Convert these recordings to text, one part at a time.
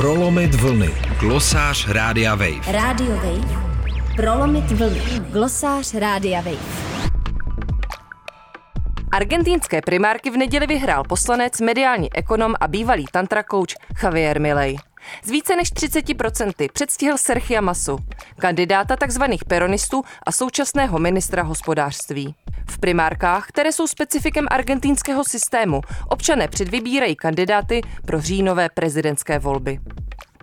Prolomit vlny. Glosář Rádia Wave. Radio Wave. Prolomit vlny. Glosář Rádia Wave. Argentínské primárky v neděli vyhrál poslanec, mediální ekonom a bývalý tantra coach Javier Milei. Z více než 30% předstihl Sergia Masu, kandidáta tzv. peronistů a současného ministra hospodářství. V primárkách, které jsou specifikem argentinského systému, občané předvybírají kandidáty pro říjnové prezidentské volby.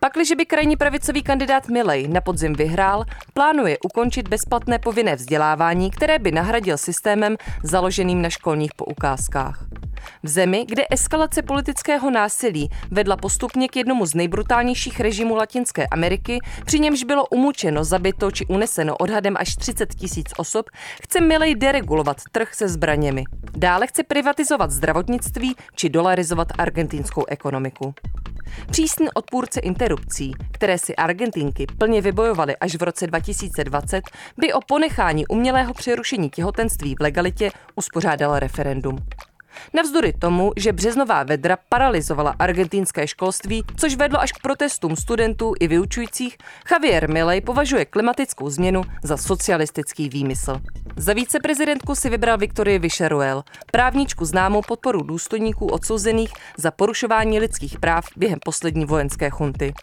Pakliže by krajní pravicový kandidát Milej na podzim vyhrál, plánuje ukončit bezplatné povinné vzdělávání, které by nahradil systémem založeným na školních poukázkách. V zemi, kde eskalace politického násilí vedla postupně k jednomu z nejbrutálnějších režimů Latinské Ameriky, při němž bylo umučeno, zabito či uneseno odhadem až 30 tisíc osob, chce Milej deregulovat trh se zbraněmi. Dále chce privatizovat zdravotnictví či dolarizovat argentinskou ekonomiku. Přísný odpůrce interrupcí, které si Argentinky plně vybojovaly až v roce 2020, by o ponechání umělého přerušení těhotenství v legalitě uspořádal referendum. Navzdory tomu, že březnová vedra paralizovala argentinské školství, což vedlo až k protestům studentů i vyučujících, Javier Milei považuje klimatickou změnu za socialistický výmysl. Za víceprezidentku si vybral Viktorii Vyšeruel, právničku známou podporu důstojníků odsouzených za porušování lidských práv během poslední vojenské chunty.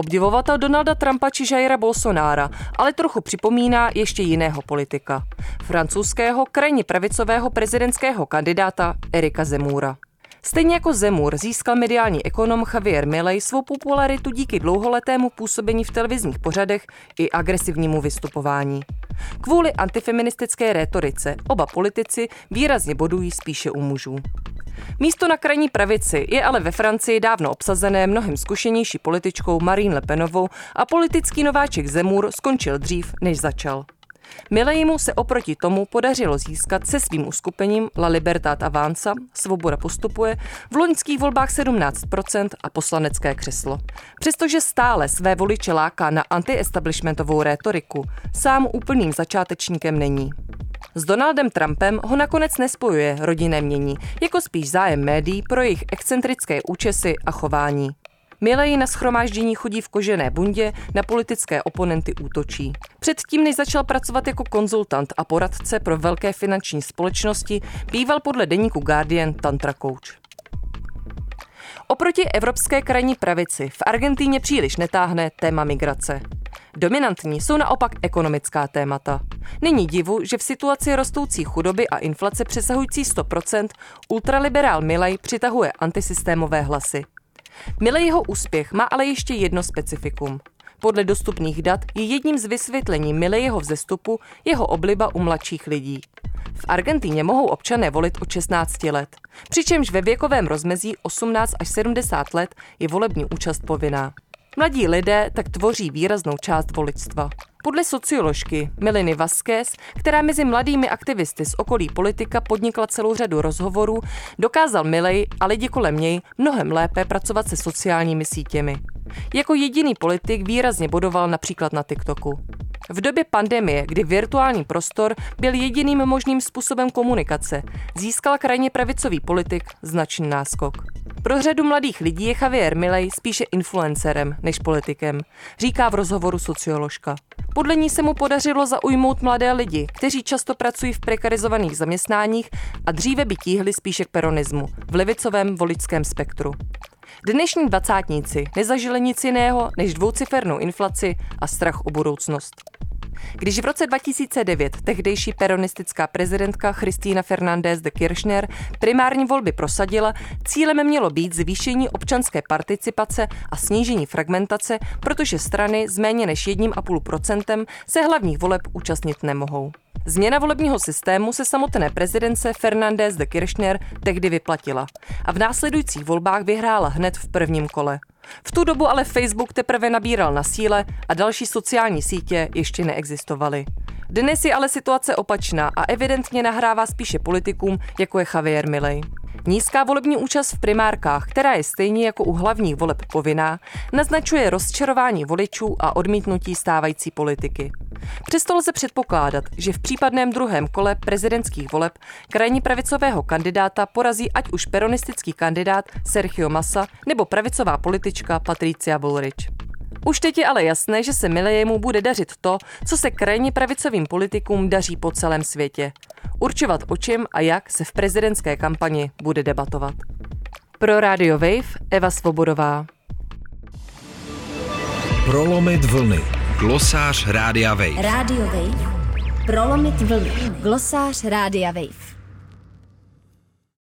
Obdivovatel Donalda Trumpa či Jaira Bolsonára, ale trochu připomíná ještě jiného politika. Francouzského krajně pravicového prezidentského kandidáta Erika Zemura. Stejně jako Zemur získal mediální ekonom Javier Milei svou popularitu díky dlouholetému působení v televizních pořadech i agresivnímu vystupování. Kvůli antifeministické rétorice oba politici výrazně bodují spíše u mužů. Místo na krajní pravici je ale ve Francii dávno obsazené mnohem zkušenější političkou Marine Le Penovou a politický nováček Zemur skončil dřív, než začal. Milejmu se oproti tomu podařilo získat se svým uskupením La Libertad Avanza, Svoboda postupuje, v loňských volbách 17% a poslanecké křeslo. Přestože stále své voliče láká na antiestablishmentovou rétoriku, sám úplným začátečníkem není. S Donaldem Trumpem ho nakonec nespojuje rodinné mění, jako spíš zájem médií pro jejich excentrické účesy a chování. Milej na schromáždění chodí v kožené bundě, na politické oponenty útočí. Předtím, než začal pracovat jako konzultant a poradce pro velké finanční společnosti, býval podle deníku Guardian Tantra Coach. Oproti evropské krajní pravici v Argentíně příliš netáhne téma migrace. Dominantní jsou naopak ekonomická témata. Není divu, že v situaci rostoucí chudoby a inflace přesahující 100% ultraliberál Milej přitahuje antisystémové hlasy. Milejho úspěch má ale ještě jedno specifikum. Podle dostupných dat je jedním z vysvětlení Milejeho vzestupu jeho obliba u mladších lidí. V Argentíně mohou občané volit od 16 let, přičemž ve věkovém rozmezí 18 až 70 let je volební účast povinná. Mladí lidé tak tvoří výraznou část voličstva. Podle socioložky Miliny Vasquez, která mezi mladými aktivisty z okolí politika podnikla celou řadu rozhovorů, dokázal Milej a lidi kolem něj mnohem lépe pracovat se sociálními sítěmi. Jako jediný politik výrazně bodoval například na TikToku. V době pandemie, kdy virtuální prostor byl jediným možným způsobem komunikace, získal krajně pravicový politik značný náskok. Pro řadu mladých lidí je Javier Milei spíše influencerem než politikem, říká v rozhovoru socioložka. Podle ní se mu podařilo zaujmout mladé lidi, kteří často pracují v prekarizovaných zaměstnáních a dříve by tíhli spíše k peronismu v levicovém voličském spektru. Dnešní dvacátníci nezažili nic jiného než dvoucifernou inflaci a strach o budoucnost. Když v roce 2009 tehdejší peronistická prezidentka Christina Fernández de Kirchner primární volby prosadila, cílem mělo být zvýšení občanské participace a snížení fragmentace, protože strany s méně než 1,5% se hlavních voleb účastnit nemohou. Změna volebního systému se samotné prezidence Fernández de Kirchner tehdy vyplatila a v následujících volbách vyhrála hned v prvním kole. V tu dobu ale Facebook teprve nabíral na síle a další sociální sítě ještě neexistovaly. Dnes je ale situace opačná a evidentně nahrává spíše politikům, jako je Javier Milei. Nízká volební účast v primárkách, která je stejně jako u hlavních voleb povinná, naznačuje rozčarování voličů a odmítnutí stávající politiky. Přesto lze předpokládat, že v případném druhém kole prezidentských voleb krajní pravicového kandidáta porazí ať už peronistický kandidát Sergio Massa nebo pravicová politička Patricia Bullrich. Už teď je ale jasné, že se Milejemu bude dařit to, co se krajně pravicovým politikům daří po celém světě. Určovat o čem a jak se v prezidentské kampani bude debatovat. Pro Radio Wave Eva Svobodová. Prolomit vlny. Glosář Rádia Wave. Radio Wave. Prolomit vlny. Glosář Rádia Wave.